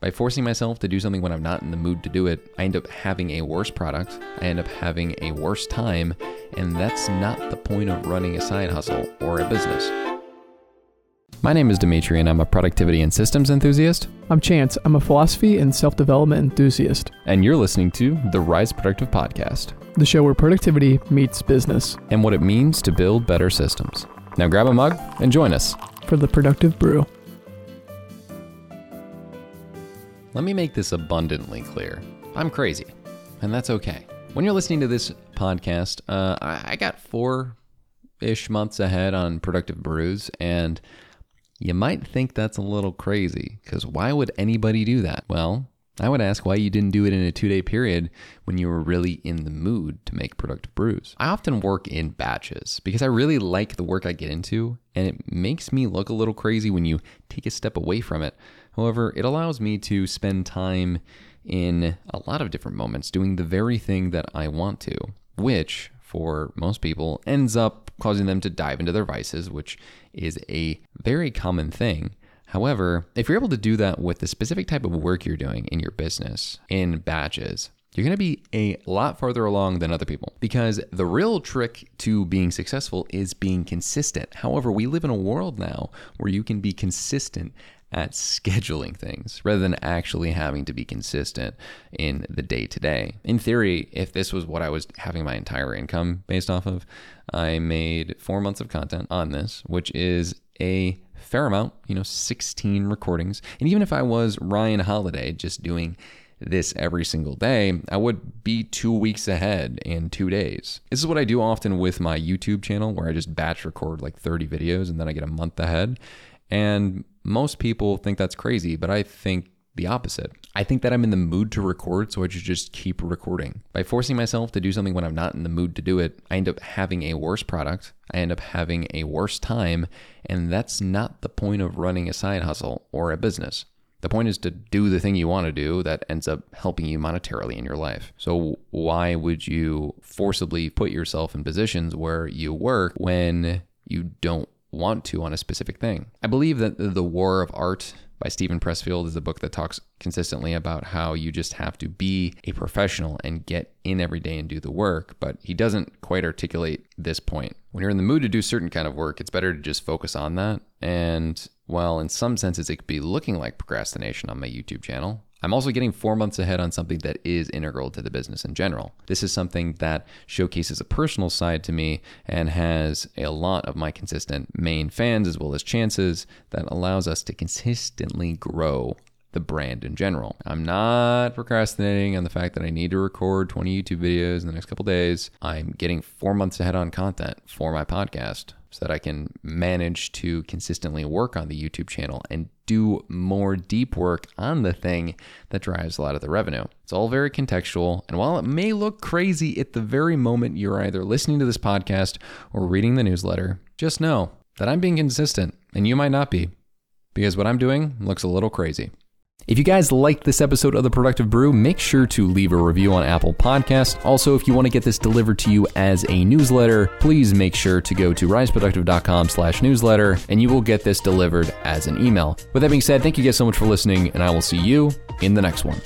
By forcing myself to do something when I'm not in the mood to do it, I end up having a worse product, I end up having a worse time, and that's not the point of running a side hustle or a business. My name is Demetri, and I'm a productivity and systems enthusiast. I'm Chance. I'm a philosophy and self development enthusiast. And you're listening to the Rise Productive Podcast, the show where productivity meets business and what it means to build better systems. Now grab a mug and join us for the Productive Brew. Let me make this abundantly clear. I'm crazy, and that's okay. When you're listening to this podcast, uh, I, I got four ish months ahead on productive brews, and you might think that's a little crazy, because why would anybody do that? Well, I would ask why you didn't do it in a two day period when you were really in the mood to make productive brews. I often work in batches because I really like the work I get into, and it makes me look a little crazy when you take a step away from it. However, it allows me to spend time in a lot of different moments doing the very thing that I want to, which for most people ends up causing them to dive into their vices, which is a very common thing. However, if you're able to do that with the specific type of work you're doing in your business in batches, you're going to be a lot farther along than other people because the real trick to being successful is being consistent. However, we live in a world now where you can be consistent at scheduling things rather than actually having to be consistent in the day to day. In theory, if this was what I was having my entire income based off of, I made four months of content on this, which is a fair amount, you know, 16 recordings. And even if I was Ryan Holiday just doing this every single day, I would be two weeks ahead in two days. This is what I do often with my YouTube channel where I just batch record like 30 videos and then I get a month ahead. And most people think that's crazy, but I think the opposite. I think that I'm in the mood to record, so I should just keep recording. By forcing myself to do something when I'm not in the mood to do it, I end up having a worse product, I end up having a worse time, and that's not the point of running a side hustle or a business. The point is to do the thing you want to do that ends up helping you monetarily in your life. So, why would you forcibly put yourself in positions where you work when you don't want to on a specific thing. I believe that The War of Art by Steven Pressfield is a book that talks consistently about how you just have to be a professional and get in every day and do the work, but he doesn't quite articulate this point. When you're in the mood to do certain kind of work, it's better to just focus on that. And while in some senses it could be looking like procrastination on my YouTube channel, I'm also getting four months ahead on something that is integral to the business in general. This is something that showcases a personal side to me and has a lot of my consistent main fans as well as chances that allows us to consistently grow the brand in general. I'm not procrastinating on the fact that I need to record 20 YouTube videos in the next couple days. I'm getting four months ahead on content for my podcast so that I can manage to consistently work on the YouTube channel and do more deep work on the thing that drives a lot of the revenue. It's all very contextual. And while it may look crazy at the very moment you're either listening to this podcast or reading the newsletter, just know that I'm being consistent and you might not be because what I'm doing looks a little crazy. If you guys liked this episode of The Productive Brew, make sure to leave a review on Apple Podcast. Also, if you want to get this delivered to you as a newsletter, please make sure to go to riseproductive.com slash newsletter and you will get this delivered as an email. With that being said, thank you guys so much for listening and I will see you in the next one.